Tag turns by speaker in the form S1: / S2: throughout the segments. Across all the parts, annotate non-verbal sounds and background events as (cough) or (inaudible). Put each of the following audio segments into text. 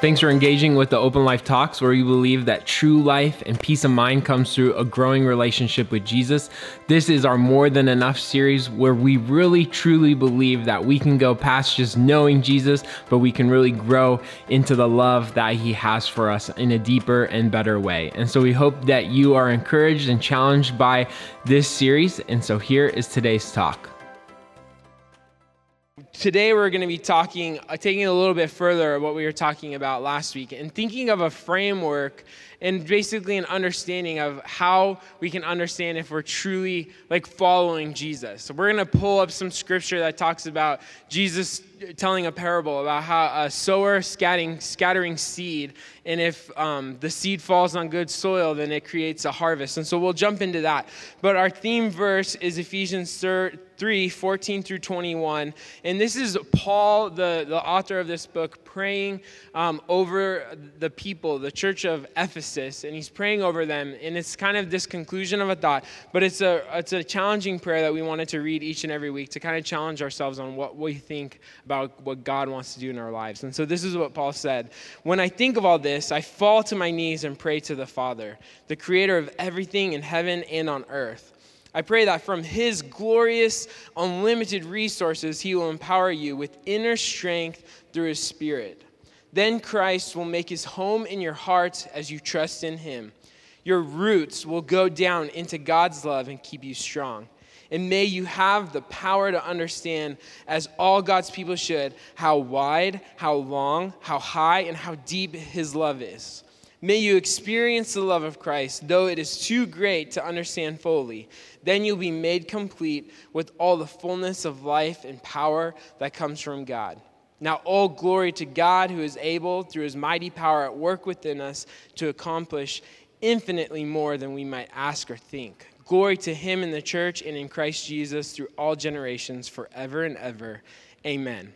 S1: Thanks for engaging with the Open Life Talks, where we believe that true life and peace of mind comes through a growing relationship with Jesus. This is our More Than Enough series, where we really truly believe that we can go past just knowing Jesus, but we can really grow into the love that He has for us in a deeper and better way. And so we hope that you are encouraged and challenged by this series. And so here is today's talk today we're going to be talking, uh, taking a little bit further what we were talking about last week and thinking of a framework and basically an understanding of how we can understand if we're truly like following Jesus. So we're going to pull up some scripture that talks about Jesus telling a parable about how a sower scattering, scattering seed, and if um, the seed falls on good soil, then it creates a harvest. And so we'll jump into that. But our theme verse is Ephesians 3 14 through 21. And this is Paul, the, the author of this book, praying um, over the people, the church of Ephesus, and he's praying over them. And it's kind of this conclusion of a thought, but it's a, it's a challenging prayer that we wanted to read each and every week to kind of challenge ourselves on what we think about what God wants to do in our lives. And so this is what Paul said When I think of all this, I fall to my knees and pray to the Father, the creator of everything in heaven and on earth. I pray that from His glorious, unlimited resources, He will empower you with inner strength through His Spirit. Then Christ will make His home in your heart as you trust in Him. Your roots will go down into God's love and keep you strong. And may you have the power to understand, as all God's people should, how wide, how long, how high, and how deep His love is. May you experience the love of Christ, though it is too great to understand fully. Then you'll be made complete with all the fullness of life and power that comes from God. Now, all glory to God who is able, through his mighty power at work within us, to accomplish infinitely more than we might ask or think. Glory to him in the church and in Christ Jesus through all generations, forever and ever. Amen.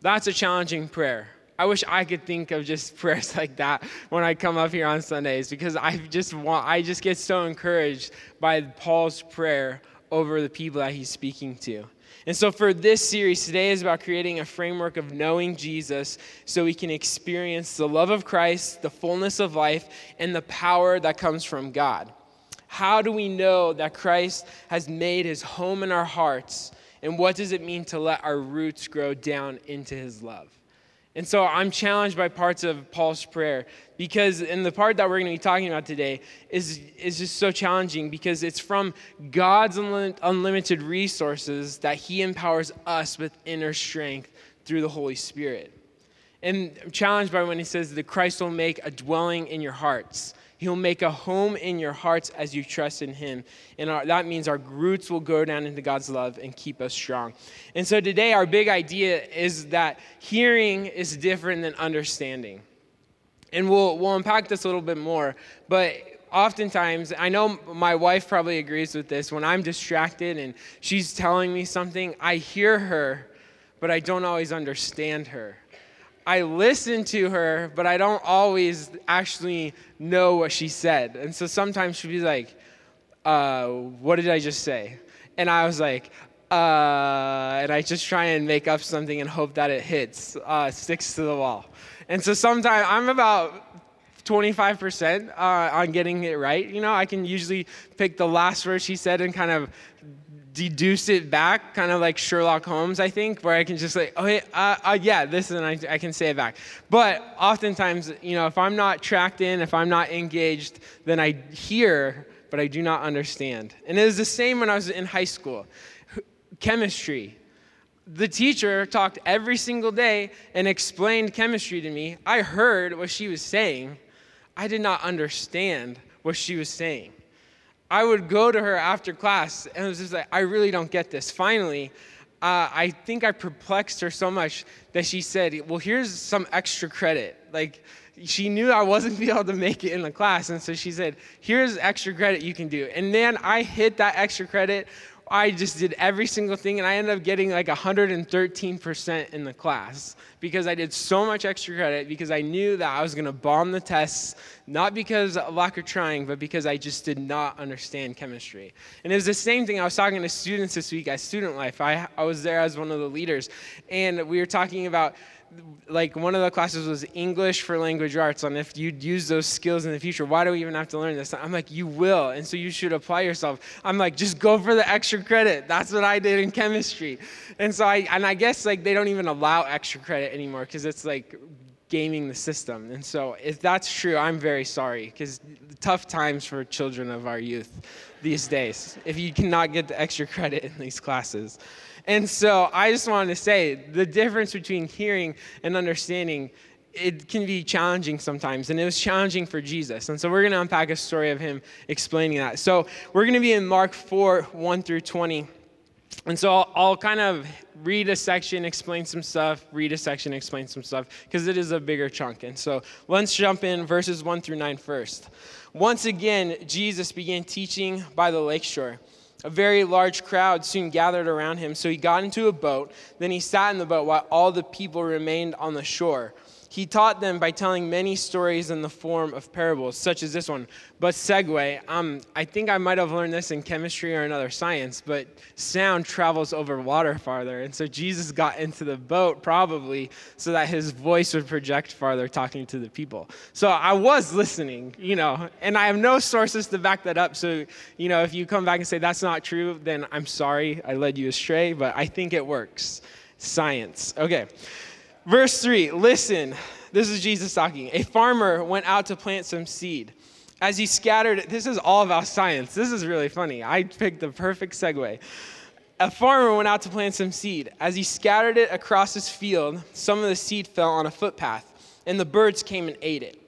S1: That's a challenging prayer. I wish I could think of just (laughs) prayers like that when I come up here on Sundays because I just want I just get so encouraged by Paul's prayer over the people that he's speaking to. And so for this series today is about creating a framework of knowing Jesus so we can experience the love of Christ, the fullness of life, and the power that comes from God. How do we know that Christ has made his home in our hearts? And what does it mean to let our roots grow down into his love? And so I'm challenged by parts of Paul's prayer because, in the part that we're going to be talking about today, is, is just so challenging because it's from God's unlimited resources that He empowers us with inner strength through the Holy Spirit. And I'm challenged by when He says that Christ will make a dwelling in your hearts. He'll make a home in your hearts as you trust in Him. And our, that means our roots will go down into God's love and keep us strong. And so today, our big idea is that hearing is different than understanding. And we'll, we'll unpack this a little bit more. But oftentimes, I know my wife probably agrees with this, when I'm distracted and she's telling me something, I hear her, but I don't always understand her. I listen to her, but I don't always actually know what she said. And so sometimes she'd be like, uh, What did I just say? And I was like, uh, and I just try and make up something and hope that it hits, uh, sticks to the wall. And so sometimes I'm about 25% uh, on getting it right. You know, I can usually pick the last word she said and kind of deduce it back, kind of like Sherlock Holmes, I think, where I can just like, oh, uh, uh, yeah, this, and I, I can say it back. But oftentimes, you know, if I'm not tracked in, if I'm not engaged, then I hear, but I do not understand. And it was the same when I was in high school. Chemistry. The teacher talked every single day and explained chemistry to me. I heard what she was saying. I did not understand what she was saying. I would go to her after class and it was just like, I really don't get this. Finally, uh, I think I perplexed her so much that she said, Well, here's some extra credit. Like, she knew I wasn't be able to make it in the class. And so she said, Here's extra credit you can do. And then I hit that extra credit I just did every single thing and I ended up getting like 113% in the class because I did so much extra credit because I knew that I was going to bomb the tests, not because of lack of trying, but because I just did not understand chemistry. And it was the same thing. I was talking to students this week at Student Life. I, I was there as one of the leaders, and we were talking about like one of the classes was English for language arts on if you'd use those skills in the future. Why do we even have to learn this? I'm like, you will. And so you should apply yourself. I'm like, just go for the extra credit. That's what I did in chemistry. And so I, and I guess like they don't even allow extra credit anymore because it's like gaming the system. And so if that's true, I'm very sorry because tough times for children of our youth these days if you cannot get the extra credit in these classes. And so I just wanted to say the difference between hearing and understanding it can be challenging sometimes, and it was challenging for Jesus. And so we're going to unpack a story of him explaining that. So we're going to be in Mark 4 1 through 20. And so I'll, I'll, kind of read a section, explain some stuff, read a section, explain some stuff, because it is a bigger chunk. And so let's jump in verses 1 through 9 first. Once again, Jesus began teaching by the lakeshore. A very large crowd soon gathered around him, so he got into a boat. Then he sat in the boat while all the people remained on the shore. He taught them by telling many stories in the form of parables, such as this one. But segue, um, I think I might have learned this in chemistry or another science, but sound travels over water farther. And so Jesus got into the boat probably so that his voice would project farther talking to the people. So I was listening, you know, and I have no sources to back that up. So, you know, if you come back and say that's not true, then I'm sorry, I led you astray, but I think it works. Science. Okay. Verse 3 Listen, this is Jesus talking. A farmer went out to plant some seed. As he scattered it, this is all about science. This is really funny. I picked the perfect segue. A farmer went out to plant some seed. As he scattered it across his field, some of the seed fell on a footpath, and the birds came and ate it.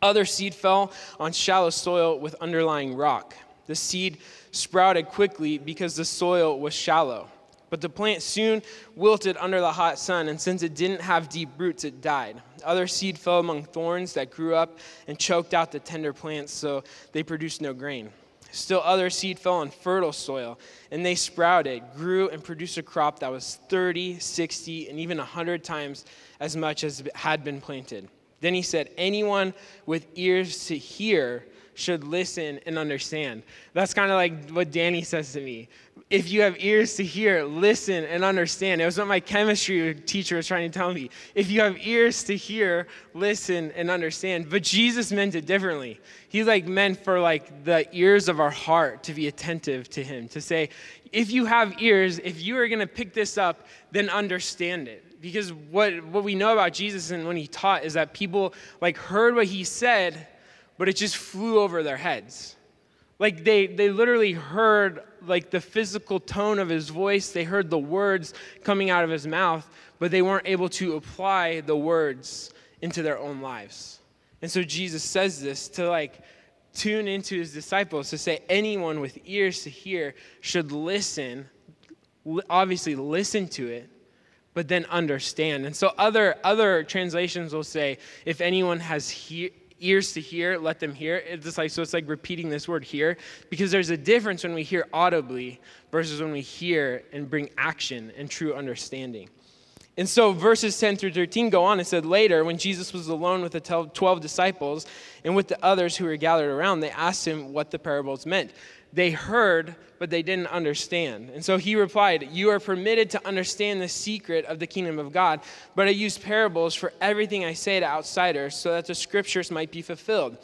S1: Other seed fell on shallow soil with underlying rock. The seed sprouted quickly because the soil was shallow. But the plant soon wilted under the hot sun, and since it didn't have deep roots, it died. Other seed fell among thorns that grew up and choked out the tender plants, so they produced no grain. Still, other seed fell on fertile soil, and they sprouted, grew, and produced a crop that was 30, 60, and even 100 times as much as had been planted. Then he said, Anyone with ears to hear should listen and understand. That's kind of like what Danny says to me. If you have ears to hear, listen and understand. It was what my chemistry teacher was trying to tell me. If you have ears to hear, listen and understand. But Jesus meant it differently. He like meant for like the ears of our heart to be attentive to him, to say, if you have ears, if you are going to pick this up, then understand it because what, what we know about jesus and when he taught is that people like heard what he said but it just flew over their heads. Like they, they literally heard like the physical tone of his voice, they heard the words coming out of his mouth, but they weren't able to apply the words into their own lives. And so Jesus says this to like tune into his disciples to say anyone with ears to hear should listen, obviously listen to it, but then understand. And so other other translations will say if anyone has he- ears to hear, let them hear. It's just like so it's like repeating this word here because there's a difference when we hear audibly versus when we hear and bring action and true understanding. And so verses 10 through 13 go on and said later when Jesus was alone with the 12 disciples and with the others who were gathered around they asked him what the parables meant they heard, but they didn't understand. And so he replied, You are permitted to understand the secret of the kingdom of God, but I use parables for everything I say to outsiders so that the scriptures might be fulfilled.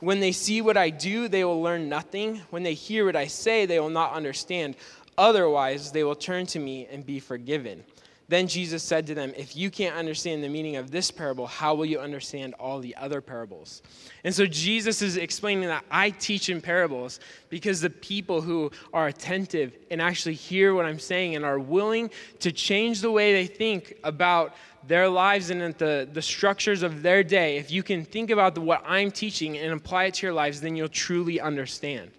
S1: When they see what I do, they will learn nothing. When they hear what I say, they will not understand. Otherwise, they will turn to me and be forgiven. Then Jesus said to them, If you can't understand the meaning of this parable, how will you understand all the other parables? And so Jesus is explaining that I teach in parables because the people who are attentive and actually hear what I'm saying and are willing to change the way they think about their lives and the, the structures of their day, if you can think about the, what I'm teaching and apply it to your lives, then you'll truly understand.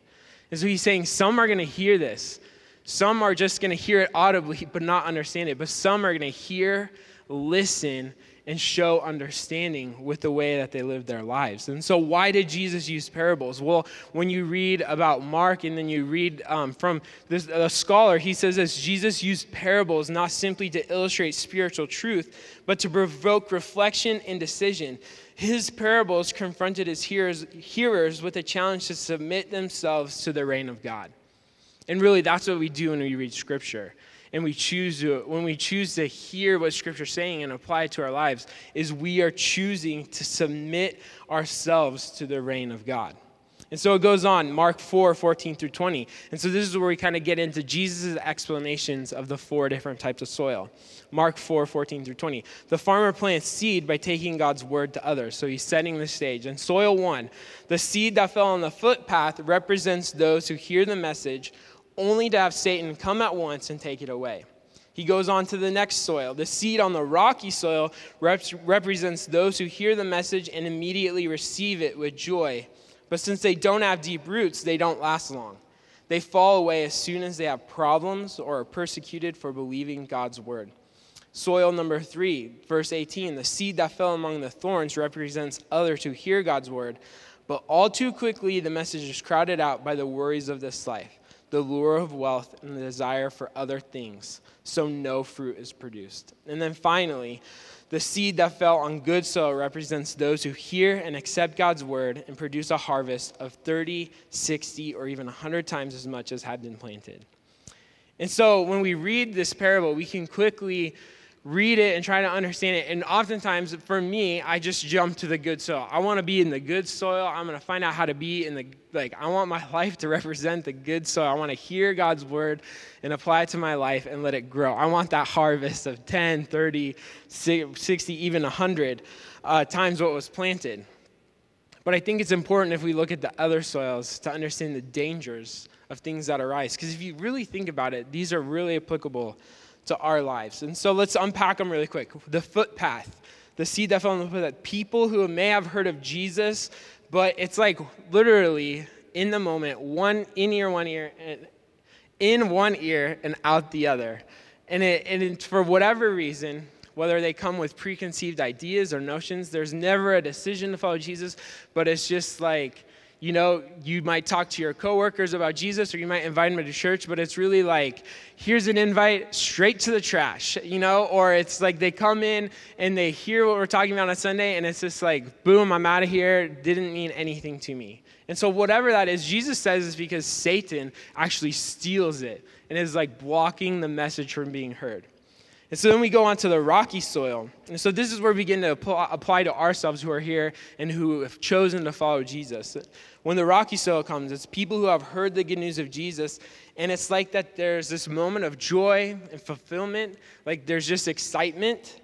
S1: And so he's saying some are going to hear this some are just going to hear it audibly but not understand it. But some are going to hear, listen, and show understanding with the way that they live their lives. And so, why did Jesus use parables? Well, when you read about Mark and then you read um, from this, a scholar, he says this Jesus used parables not simply to illustrate spiritual truth, but to provoke reflection and decision. His parables confronted his hearers, hearers with a challenge to submit themselves to the reign of God. And really, that's what we do when we read Scripture. and we choose to when we choose to hear what scripture's saying and apply it to our lives is we are choosing to submit ourselves to the reign of god and so it goes on, Mark 4, 14 through 20. And so this is where we kind of get into Jesus' explanations of the four different types of soil. Mark 4, 14 through 20. The farmer plants seed by taking God's word to others. So he's setting the stage. And soil one, the seed that fell on the footpath represents those who hear the message only to have Satan come at once and take it away. He goes on to the next soil. The seed on the rocky soil rep- represents those who hear the message and immediately receive it with joy but since they don't have deep roots, they don't last long. They fall away as soon as they have problems or are persecuted for believing God's word. Soil number three, verse 18 the seed that fell among the thorns represents others who hear God's word, but all too quickly the message is crowded out by the worries of this life, the lure of wealth, and the desire for other things, so no fruit is produced. And then finally, the seed that fell on good soil represents those who hear and accept God's word and produce a harvest of 30, 60, or even 100 times as much as had been planted. And so when we read this parable, we can quickly read it and try to understand it. And oftentimes, for me, I just jump to the good soil. I want to be in the good soil. I'm going to find out how to be in the, like, I want my (laughs) life to represent the good soil. I want to hear God's word and apply it to my life and let it grow. I want that harvest of 10, 30, 60, even 100 uh, times what was planted. But I think it's important if we look at the other soils to understand the dangers of things that arise. Because if you really think about it, these are really applicable to our lives. And so let's unpack them really quick. The footpath, the seed that fell on the footpath. People who may have heard of Jesus, but it's like literally in the moment, one in ear, one ear, and in one ear and out the other. And, it, and for whatever reason, whether they come with preconceived ideas or notions, there's never a decision to follow Jesus, but it's just like you know, you might talk to your coworkers about Jesus or you might invite them to church, but it's really like, here's an invite straight to the trash, you know, or it's like they come in and they hear what we're talking about on Sunday and it's just like, boom, I'm out of here, didn't mean anything to me. And so, whatever that is, Jesus says is because Satan actually steals it and is like blocking the message from being heard. And so then we go on to the rocky soil. And so this is where we begin to apply to ourselves who are here and who have chosen to follow Jesus. When the rocky soil comes, it's people who have heard the good news of Jesus, and it's like that there's this moment of joy and fulfillment, like there's just excitement,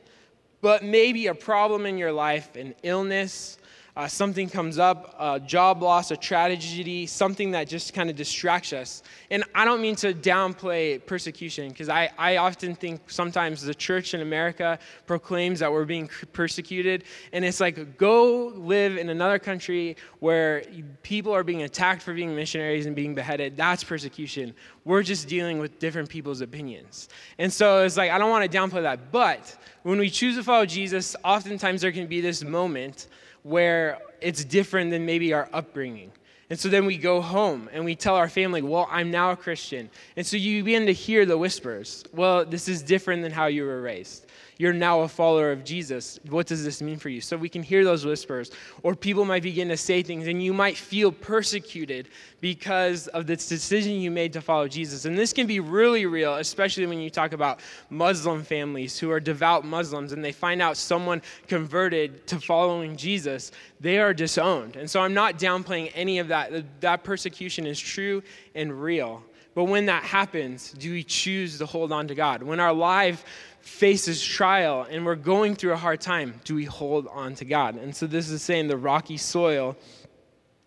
S1: but maybe a problem in your life, an illness, uh, something comes up, a job loss, a tragedy, something that just kind of distracts us. And I don't mean to downplay persecution, because I, I often think sometimes the church in America proclaims that we're being persecuted. And it's like, go live in another country where people are being attacked for being missionaries and being beheaded. That's persecution. We're just dealing with different people's opinions. And so it's like, I don't want to downplay that. But when we choose to follow Jesus, oftentimes there can be this moment where it's different than maybe our upbringing. And so then we go home and we tell our family, well, I'm now a Christian. And so you begin to hear the whispers. Well, this is different than how you were raised you're now a follower of Jesus. What does this mean for you? So we can hear those whispers. Or people might begin to say things, and you might feel persecuted because of this decision you made to follow Jesus. And this can be really real, especially when you talk about Muslim families who are devout Muslims and they find out someone converted to following Jesus. They are disowned. And so I'm not downplaying any of that. That persecution is true and real. But when that happens, do we choose to hold on to God? When our life faces trial and we're going through a hard time, do we hold on to God? And so this is saying the rocky soil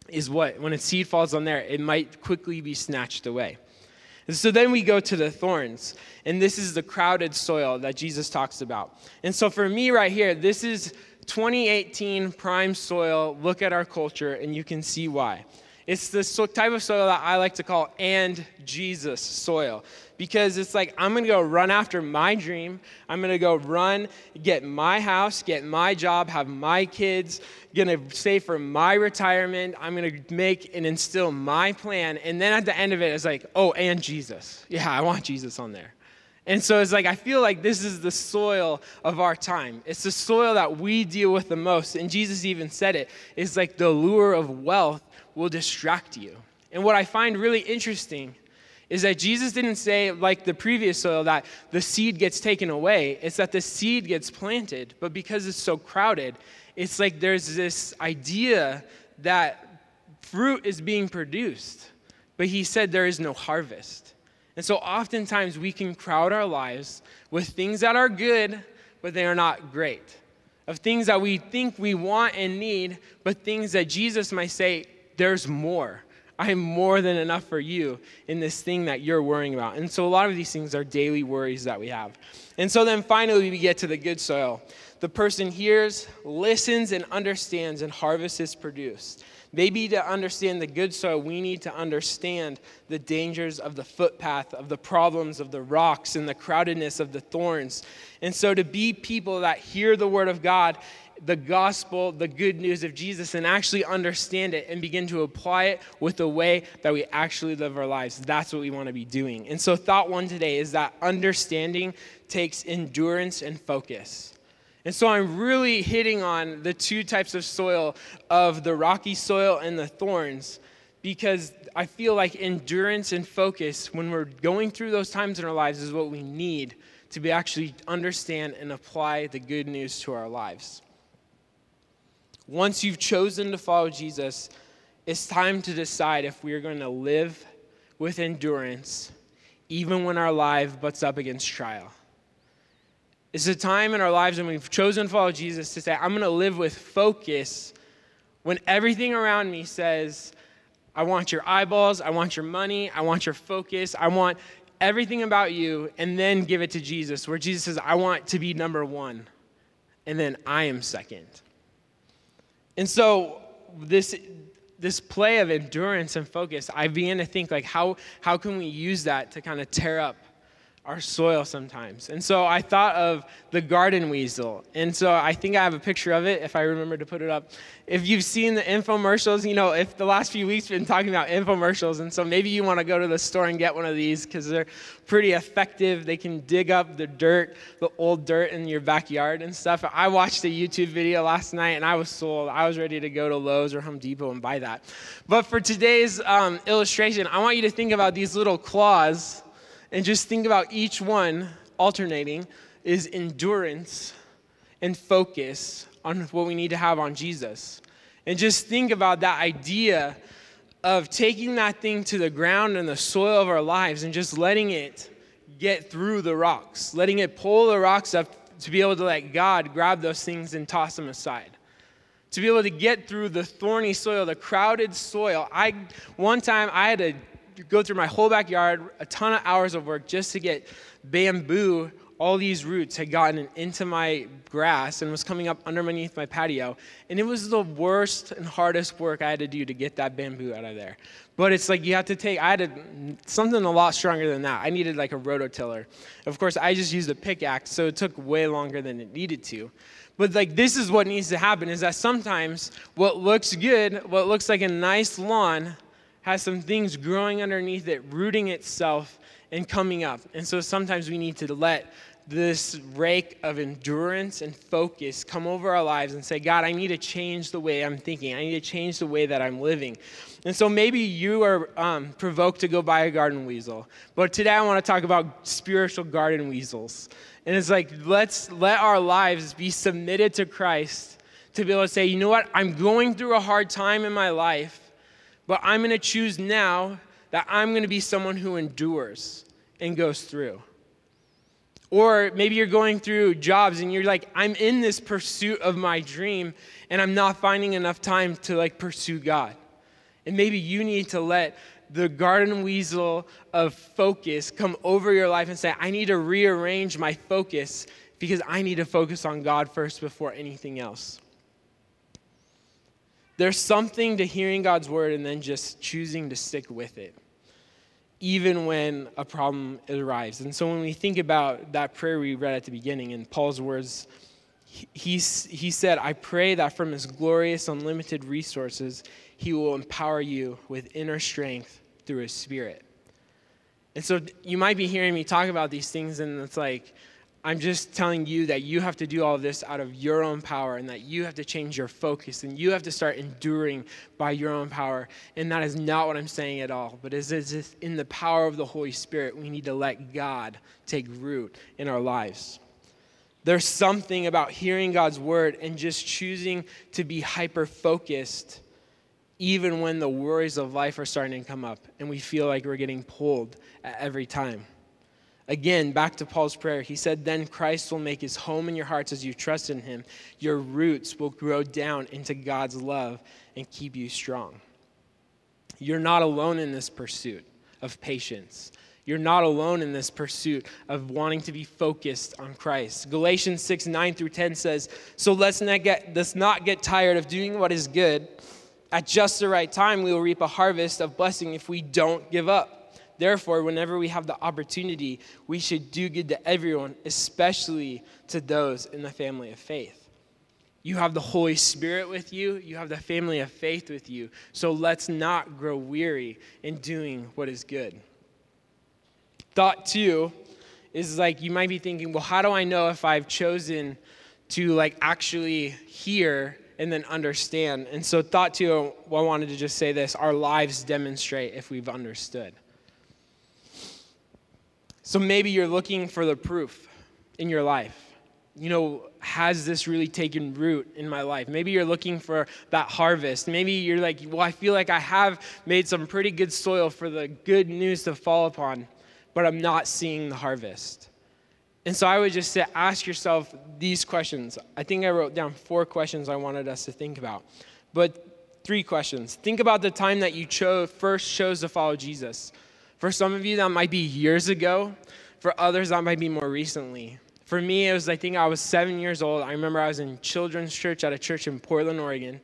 S1: is what? When a seed falls on there, it might quickly be snatched away. And so then we go to the thorns, and this is the crowded soil that Jesus talks about. And so for me right here, this is 2018 prime soil. Look at our culture, and you can see why. It's this type of soil that I like to call and Jesus soil because it's like I'm going to go run after my dream. I'm going to go run, get my house, get my job, have my kids, going to save for my retirement. I'm going to make and instill my plan. And then at the end of it, it's like, oh, and Jesus. Yeah, I want Jesus on there. And so it's like, I feel like this is the soil of our time. It's the soil that we deal with the most. And Jesus even said it. It's like the lure of wealth will distract you. And what I find really interesting is that Jesus didn't say, like the previous soil, that the seed gets taken away. It's that the seed gets planted, but because it's so crowded, it's like there's this idea that fruit is being produced, but he said there is no harvest. And so oftentimes we can crowd our lives with things that are good, but they are not great. Of things that we think we want and need, but things that Jesus might say, there's more. I am more than enough for you in this thing that you're worrying about. And so a lot of these things are daily worries that we have. And so then finally we get to the good soil. The person hears, listens, and understands, and harvest is produced. Maybe to understand the good soil, we need to understand the dangers of the footpath, of the problems of the rocks, and the crowdedness of the thorns. And so to be people that hear the word of God the gospel, the good news of Jesus, and actually understand it and begin to apply it with the way that we actually live our lives. That's what we want to be doing. And so, thought one today is that understanding takes endurance and focus. And so, I'm really hitting on the two types of soil of the rocky soil and the thorns because I feel like endurance and focus, when we're going through those times in our lives, is what we need to be actually understand and apply the good news to our lives. Once you've chosen to follow Jesus, it's time to decide if we are going to live with endurance even when our life butts up against trial. It's a time in our lives when we've chosen to follow Jesus to say, I'm going to live with focus when everything around me says, I want your eyeballs, I want your money, I want your focus, I want everything about you, and then give it to Jesus, where Jesus says, I want to be number one, and then I am second. And so this this play of endurance and focus, I began to think like how how can we use that to kind of tear up our soil sometimes. And so I thought of the garden weasel. And so I think I have a picture of it if I remember to put it up. If you've seen the infomercials, you know, if the last few weeks been talking about infomercials, and so maybe you want to go to the store and get one of these because they're pretty effective. They can dig up the dirt, the old dirt in your backyard and stuff. I watched a YouTube video last night and I was sold. I was ready to go to Lowe's or Home Depot and buy that. But for today's um, illustration, I want you to think about these little claws and just think about each one alternating is endurance and focus on what we need to have on Jesus. And just think about that idea of taking that thing to the ground and the soil of our lives and just letting it get through the rocks, letting it pull the rocks up to be able to let God grab those things and toss them aside. To be able to get through the thorny soil, the crowded soil. I one time I had to go through my whole backyard, a ton of hours of work just to get bamboo. All these roots had gotten into my grass and was coming up underneath my patio. And it was the worst and hardest work I had to do to get that bamboo out of there. But it's like you have to take, I had to, something a lot stronger than that. I needed like a rototiller. Of course, I just used a pickaxe, so it took way longer than it needed to. But like this is what needs to happen is that sometimes what looks good, what looks like a nice lawn, has some things growing underneath it, rooting itself and coming up. And so sometimes we need to let this rake of endurance and focus come over our lives and say, God, I need to change the way I'm thinking. I need to change the way that I'm living. And so maybe you are um, provoked to go buy a garden weasel. But today I want to talk about spiritual garden weasels. And it's like, let's let our lives be submitted to Christ to be able to say, you know what? I'm going through a hard time in my life. But I'm going to choose now that I'm going to be someone who endures and goes through. Or maybe you're going through jobs and you're like, I'm in this pursuit of my dream and I'm not finding enough time to like pursue God. And maybe you need to let the garden weasel of focus come over your life and say, I need to rearrange my focus because I need to focus on God first before anything else. There's something to hearing God's word and then just choosing to stick with it, even when a problem arrives. And so when we think about that prayer we read at the beginning in Paul's words, he, he said, I pray that from his glorious, unlimited resources, he will empower you with inner strength through his spirit. And so you might be hearing me talk about these things, and it's like, I'm just telling you that you have to do all this out of your own power and that you have to change your focus and you have to start enduring by your own power. And that is not what I'm saying at all. But as is in the power of the Holy Spirit, we need to let God take root in our lives. There's something about hearing God's word and just choosing to be hyper focused, even when the worries of life are starting to come up and we feel like we're getting pulled at every time. Again, back to Paul's prayer, he said, Then Christ will make his home in your hearts as you trust in him. Your roots will grow down into God's love and keep you strong. You're not alone in this pursuit of patience. You're not alone in this pursuit of wanting to be focused on Christ. Galatians 6 9 through 10 says, So let's not get, let's not get tired of doing what is good. At just the right time, we will reap a harvest of blessing if we don't give up. Therefore, whenever we have the opportunity, we should do good to everyone, especially to those in the family of faith. You have the Holy Spirit with you, you have the family of faith with you. So let's not grow weary in doing what is good. Thought two is like you might be thinking, well, how do I know if I've chosen to like actually hear and then understand? And so, thought two, I wanted to just say this our lives demonstrate if we've understood. So maybe you're looking for the proof in your life. You know, has this really taken root in my life? Maybe you're looking for that harvest. Maybe you're like, well, I feel like I have made some pretty good soil for the good news to fall upon, but I'm not seeing the harvest. And so I would just say, ask yourself these questions. I think I wrote down four questions I wanted us to think about. But three questions. Think about the time that you chose, first chose to follow Jesus. For some of you, that might be years ago. For others, that might be more recently. For me, it was, I think I was seven years old. I remember I was in children's church at a church in Portland, Oregon.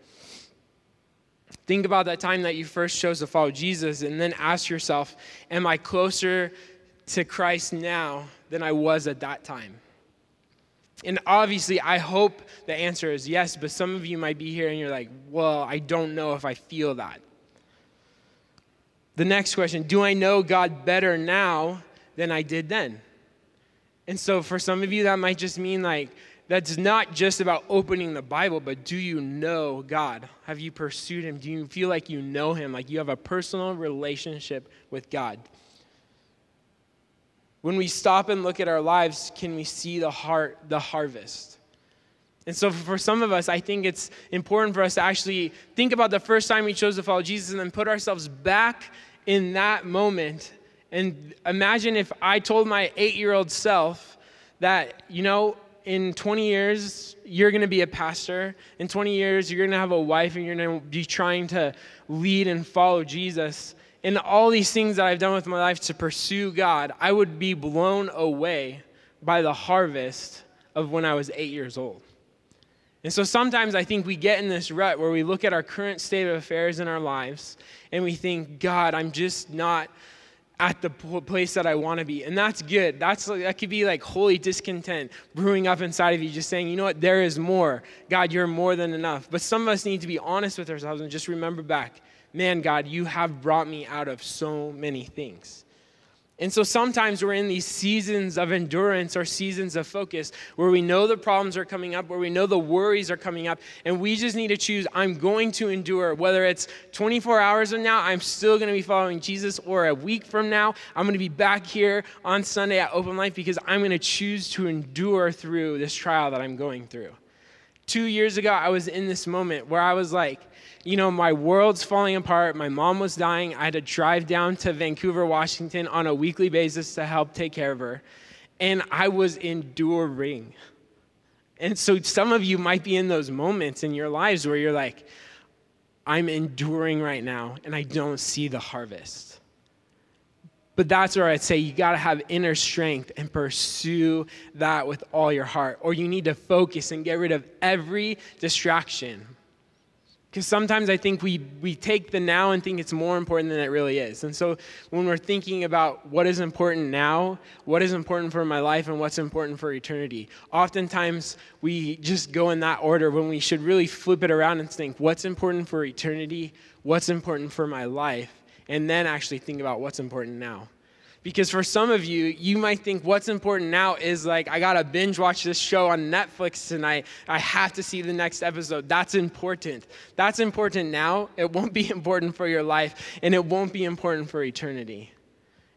S1: Think about that time that you first chose to follow Jesus and then ask yourself, Am I closer to Christ now than I was at that time? And obviously, I hope the answer is yes, but some of you might be here and you're like, Well, I don't know if I feel that. The next question Do I know God better now than I did then? And so for some of you, that might just mean like, that's not just about opening the Bible, but do you know God? Have you pursued Him? Do you feel like you know Him? Like you have a personal relationship with God? When we stop and look at our lives, can we see the heart, the harvest? And so, for some of us, I think it's important for us to actually think about the first time we chose to follow Jesus and then put ourselves back in that moment. And imagine if I told my eight year old self that, you know, in 20 years, you're going to be a pastor. In 20 years, you're going to have a wife and you're going to be trying to lead and follow Jesus. And all these things that I've done with my life to pursue God, I would be blown away by the harvest of when I was eight years old. And so sometimes I think we get in this rut where we look at our current state of affairs in our lives and we think, God, I'm just not at the place that I want to be. And that's good. That's that could be like holy discontent brewing up inside of you just saying, "You know what? There is more. God, you're more than enough." But some of us need to be honest with ourselves and just remember back, "Man, God, you have brought me out of so many things." And so sometimes we're in these seasons of endurance or seasons of focus where we know the problems are coming up, where we know the worries are coming up, and we just need to choose I'm going to endure. Whether it's 24 hours from now, I'm still going to be following Jesus, or a week from now, I'm going to be back here on Sunday at Open Life because I'm going to choose to endure through this trial that I'm going through. Two years ago, I was in this moment where I was like, you know, my world's falling apart. My mom was dying. I had to drive down to Vancouver, Washington on a weekly basis to help take care of her. And I was enduring. And so some of you might be in those moments in your lives where you're like, I'm enduring right now and I don't see the harvest. But that's where I'd say you got to have inner strength and pursue that with all your heart. Or you need to focus and get rid of every distraction. Because sometimes I think we, we take the now and think it's more important than it really is. And so when we're thinking about what is important now, what is important for my life, and what's important for eternity, oftentimes we just go in that order when we should really flip it around and think what's important for eternity, what's important for my life, and then actually think about what's important now. Because for some of you, you might think what's important now is like, I gotta binge watch this show on Netflix tonight. I have to see the next episode. That's important. That's important now. It won't be (laughs) important for your life, and it won't be important for eternity.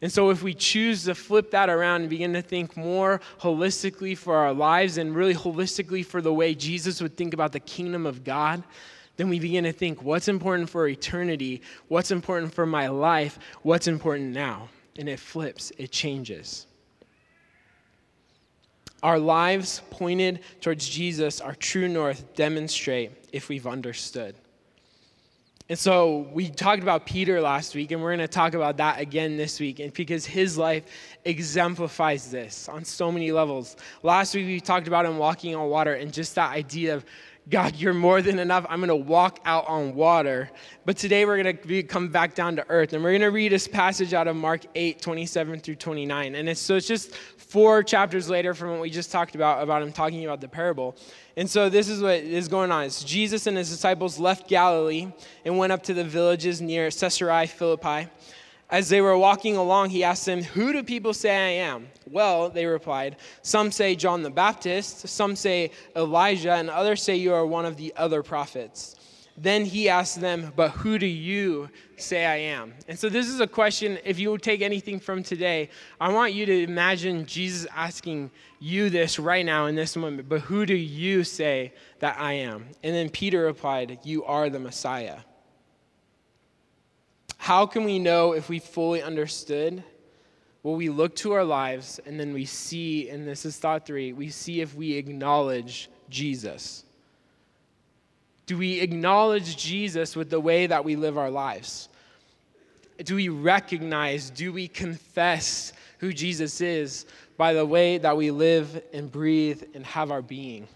S1: And so, if we choose to flip that around and begin to think more holistically for our lives and really holistically for the way Jesus would think about the kingdom of God, then we begin to think what's important for eternity, what's important for my life, what's important now and it flips, it changes. Our lives pointed towards Jesus, our true north, demonstrate if we've understood. And so we talked about Peter last week, and we're going to talk about that again this week, and because his life exemplifies this on so many levels. Last week we talked about him walking on water, and just that idea of God, you're more than enough. I'm going to walk out on water. But today we're going to come back down to earth. And we're going to read this passage out of Mark 8, 27 through 29. And it's, so it's just four chapters later from what we just talked about, about him talking about the parable. And so this is what is going on. It's Jesus and his disciples left Galilee and went up to the villages near Caesarea Philippi. As they were walking along, he asked them, Who do people say I am? Well, they replied, Some say John the Baptist, some say Elijah, and others say you are one of the other prophets. Then he asked them, But who do you say I am? And so, this is a question, if you take anything from today, I want you to imagine Jesus asking you this right now in this moment, But who do you say that I am? And then Peter replied, You are the Messiah. How can we know if we fully understood? Well, we look to our lives and then we see, and this is thought three, we see if we acknowledge Jesus. Do we acknowledge Jesus with the way that we live our lives? Do we recognize, do we confess who Jesus is by the way that we live and breathe and have our being?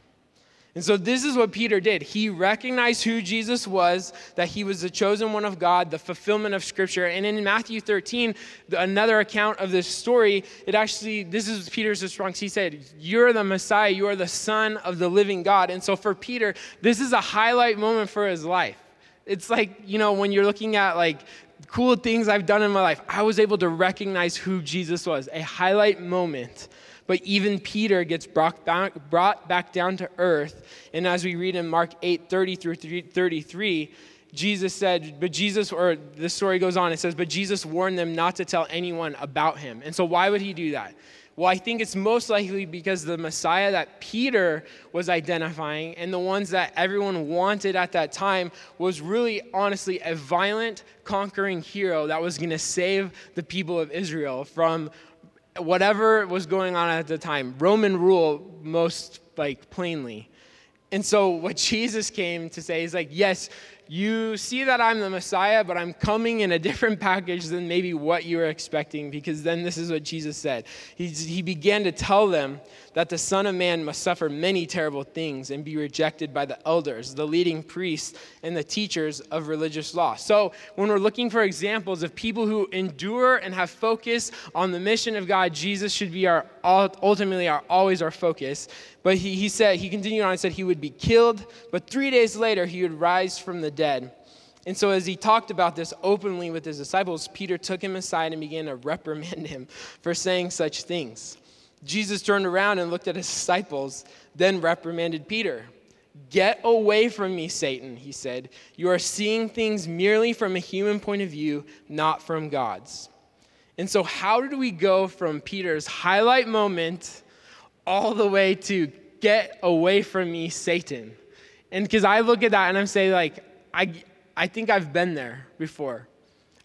S1: And so, this is what Peter did. He recognized who Jesus was, that he was the chosen one of God, the fulfillment of Scripture. And in Matthew 13, another account of this story, it actually, this is Peter's response. He said, You're the Messiah, you are the Son of the living God. And so, for Peter, this is a highlight moment for his life. It's like, you know, when you're looking at like cool things I've done in my life, I was able to recognize who Jesus was, a highlight moment but even Peter gets brought back, brought back down to earth. And as we read in Mark 8 30 through 33, Jesus said, but Jesus, or the story goes on, it says, but Jesus warned them not to tell anyone about him. And so, why would he do that? Well, I think it's most likely because the Messiah that Peter was identifying and the ones that everyone wanted at that time was really, honestly, a violent, conquering hero that was going to save the people of Israel from whatever was going on at the time, Roman rule most like plainly. And so what Jesus came to say is like, yes, you see that I'm the Messiah, but I'm coming in a different package than maybe what you were expecting, because then this is what Jesus said. He, he began to tell them that the Son of Man must suffer many terrible things and be rejected by the elders, the leading priests, and the teachers of religious law. So, when we're looking for examples of people who endure and have focus on the mission of God, Jesus should be our ultimately our always our focus. But he, he said, he continued on and said he would be killed, but three days later he would rise from the dead. And so, as he talked about this openly with his disciples, Peter took him aside and began to reprimand him for saying such things. Jesus turned around and looked at his disciples, then reprimanded Peter. Get away from me, Satan, he said. You are seeing things merely from a human point of view, not from God's. And so, how did we go from Peter's highlight moment all the way to get away from me, Satan. And because I look at that and I'm saying, like, I, I think I've been there before.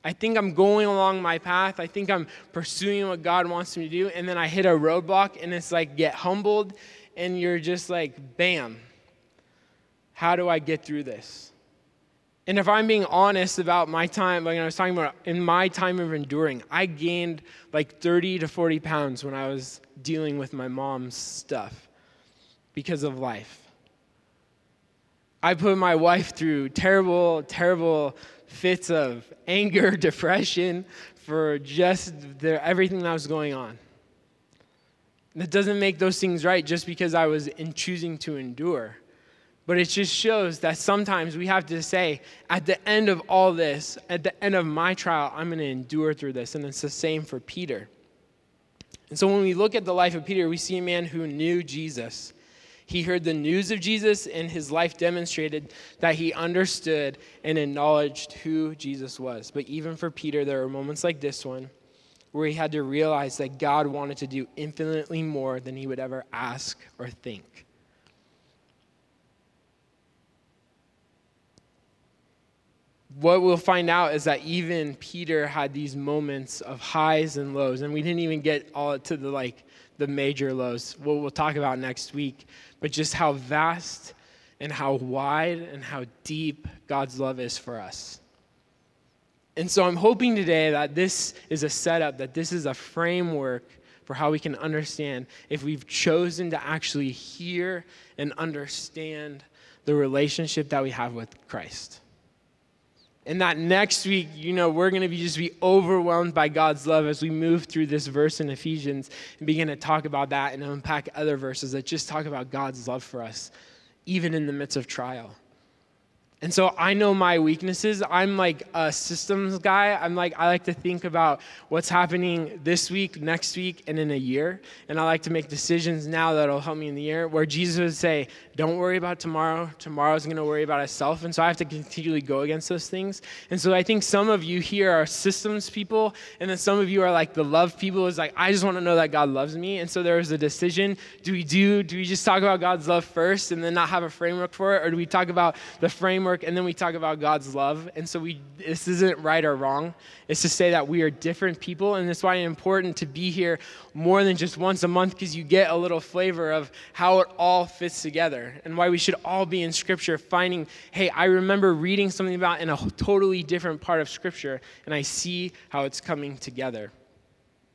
S1: I think I'm going along my path. I think I'm pursuing what God wants me to do. And then I hit a roadblock and it's like, get humbled. And you're just like, bam, how do I get through this? And if I'm being honest about my time, like I was talking about, in my time of enduring, I gained like 30 to 40 pounds when I was dealing with my mom's stuff because of life. I put my wife through terrible, terrible fits of anger, (laughs) depression for just the, everything that was going on. That doesn't make those things right just because I was in choosing to endure. But it just shows that sometimes we have to say, at the end of all this, at the end of my trial, I'm going to endure through this. And it's the same for Peter. And so when we look at the life of Peter, we see a man who knew Jesus. He heard the news of Jesus, and his life demonstrated that he understood and acknowledged who Jesus was. But even for Peter, there were moments like this one where he had to realize that God wanted to do infinitely more than he would ever ask or think. What we'll find out is that even Peter had these moments of highs and lows, and we didn't even get all to the like the major lows. What we'll talk about next week but just how vast and how wide and how deep God's love is for us. And so I'm hoping today that this is a setup, that this is a framework for how we can understand if we've chosen to actually hear and understand the relationship that we have with Christ. And that next week, you know, we're going to be just be overwhelmed by God's love as we move through this verse in Ephesians and begin to talk about that and unpack other verses that just talk about God's love for us, even in the midst of trial. And so I know my weaknesses. I'm like a systems guy. I'm like, I like to think about what's happening this week, next week, and in a year. And I like to make decisions now that'll help me in the year where Jesus would say, Don't worry about tomorrow. Tomorrow's going to worry about itself. And so I have to continually go against those things. And so I think some of you here are systems people. And then some of you are like the love people. Is like, I just want to know that God loves me. And so there was a decision. Do we do, do we just talk about God's love first and then not have a framework for it? Or do we talk about the framework? And then we talk about God's love. And so we this isn't right or wrong. It's to say that we are different people, and that's why it's important to be here more than just once a month because you get a little flavor of how it all fits together and why we should all be in Scripture finding, hey, I remember reading something about in a totally different part of Scripture, and I see how it's coming together.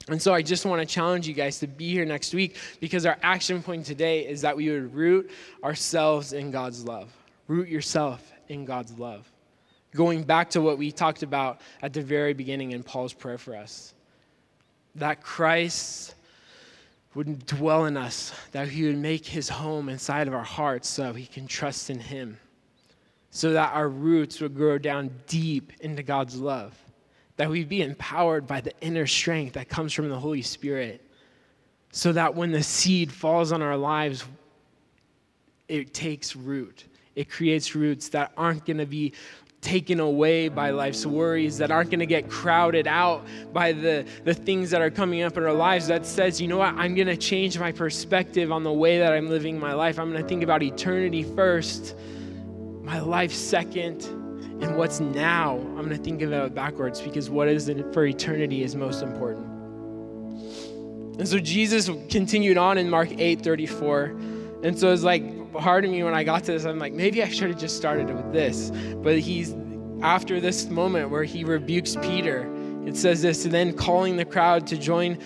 S1: And so I just want to challenge you guys to be here next week because our action point today is that we would root ourselves in God's love. Root yourself in God's love. Going back to what we talked about at the very beginning in Paul's prayer for us that Christ would dwell in us, that he would make his home inside of our hearts so he can trust in him, so that our roots would grow down deep into God's love, that we'd be empowered by the inner strength that comes from the Holy Spirit, so that when the seed falls on our lives, it takes root it creates roots that aren't going to be taken away by life's worries, that aren't going to get crowded out by the, the things that are coming up in our lives, that says, you know what, I'm going to change my perspective on the way that I'm living my life. I'm going to think about eternity first, my life second, and what's now. I'm going to think about it backwards because what is for eternity is most important. And so Jesus continued on in Mark 8 34. And so it's like, hard of me when I got to this. I'm like, maybe I should have just started with this. But he's, after this moment where he rebukes Peter, it says this, and then calling the crowd to join,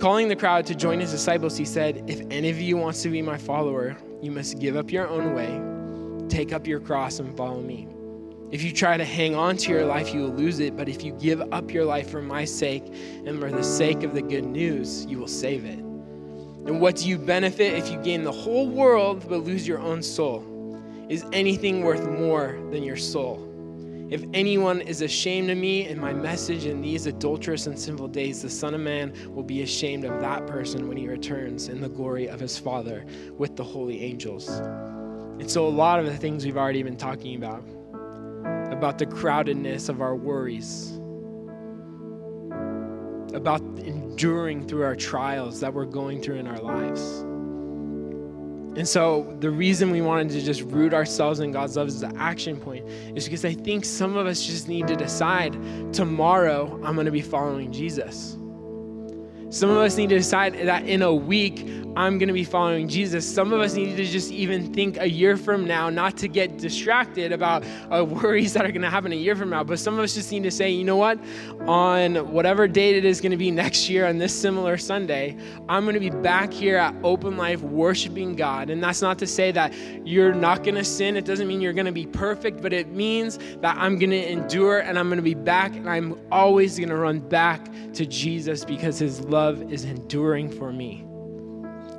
S1: calling the crowd to join his disciples, he said, If any of you wants to be my follower, you must give up your own way, take up your cross, and follow me. If you try to hang on to your life, you will lose it. But if you give up your life for my sake and for the sake of the good news, you will save it. And what do you benefit if you gain the whole world but lose your own soul? Is anything worth more than your soul? If anyone is ashamed of me and my message in these adulterous and sinful days, the Son of Man will be ashamed of that person when he returns in the glory of his Father with the holy angels. And so, a lot of the things we've already been talking about, about the crowdedness of our worries, about enduring through our trials that we're going through in our lives. And so, the reason we wanted to just root ourselves in God's love as an action point is because I think some of us just need to decide tomorrow, I'm going to be following Jesus. Some of us need to decide that in a week, I'm going to be following Jesus. Some of us need to just even think a year from now, not to get distracted about uh, (laughs) worries that are going to happen a year from now, but some of us just need to say, you know what? On whatever date it is going to be (laughs) next year on this similar Sunday, I'm going to be back here at Open Life worshiping God. And that's not to say that you're not going to sin. It doesn't mean you're going to be perfect, but it means that I'm going to endure and I'm going to be back and I'm always going to run back to Jesus because his love is enduring for me.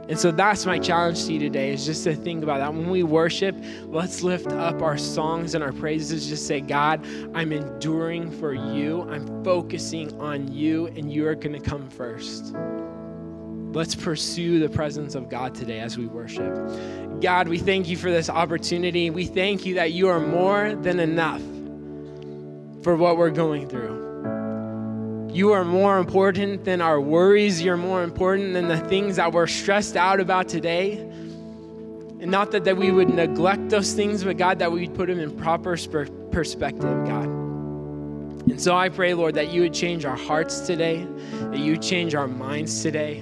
S1: And so that's my challenge to you today is just to think about that. When we worship, let's lift up our songs and our praises. Just say, God, I'm enduring for you. I'm focusing on you, and you are going to come first. Let's pursue the presence of God today as we worship. God, we thank you for this opportunity. We thank you that you are more than enough for what we're going through. You are more important than our worries. You're more important than the things that we're stressed out about today. And not that, that we would neglect those things, but God, that we'd put them in proper perspective, God. And so I pray, Lord, that you would change our hearts today, that you change our minds today,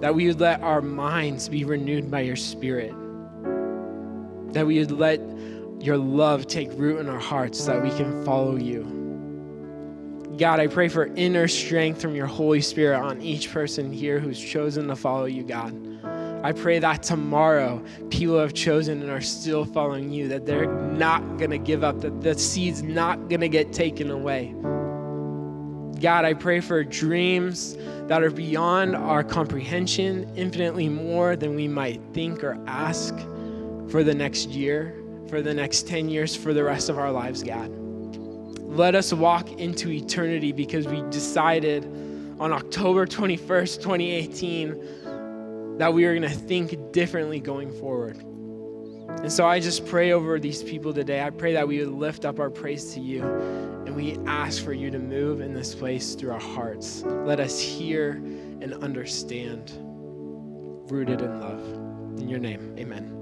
S1: that we would let our minds be renewed by your Spirit, that we would let your love take root in our hearts so that we can follow you. God, I pray for inner strength from your Holy Spirit on each person here who's chosen to follow you, God. I pray that tomorrow people have chosen and are still following you, that they're not going to give up, that the seed's not going to get taken away. God, I pray for dreams that are beyond our comprehension, infinitely more than we might think or ask for the next year, for the next 10 years, for the rest of our lives, God. Let us walk into eternity because we decided on October 21st, 2018, that we are going to think differently going forward. And so I just pray over these people today. I pray that we would lift up our praise to you and we ask for you to move in this place through our hearts. Let us hear and understand, rooted in love. In your name, amen.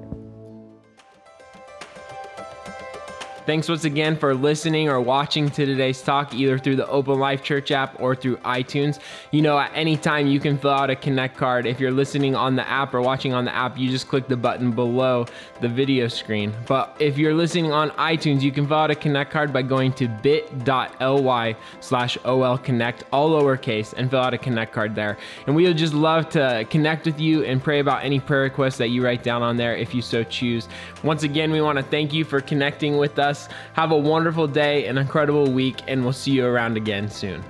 S1: Thanks once again for listening or watching to today's talk, either through the Open Life Church app or through iTunes. You know, at any time you can fill out a Connect card. If you're listening on the app or watching on the app, you just click the button below the video screen. But if you're listening on iTunes, you can fill out a Connect card by going to bit.ly slash olconnect, all lowercase, and fill out a Connect card there. And we would just love to connect with you and pray about any prayer requests that you write down on there if you so choose. Once again, we want to thank you for connecting with us. Have a wonderful day, an incredible week, and we'll see you around again soon.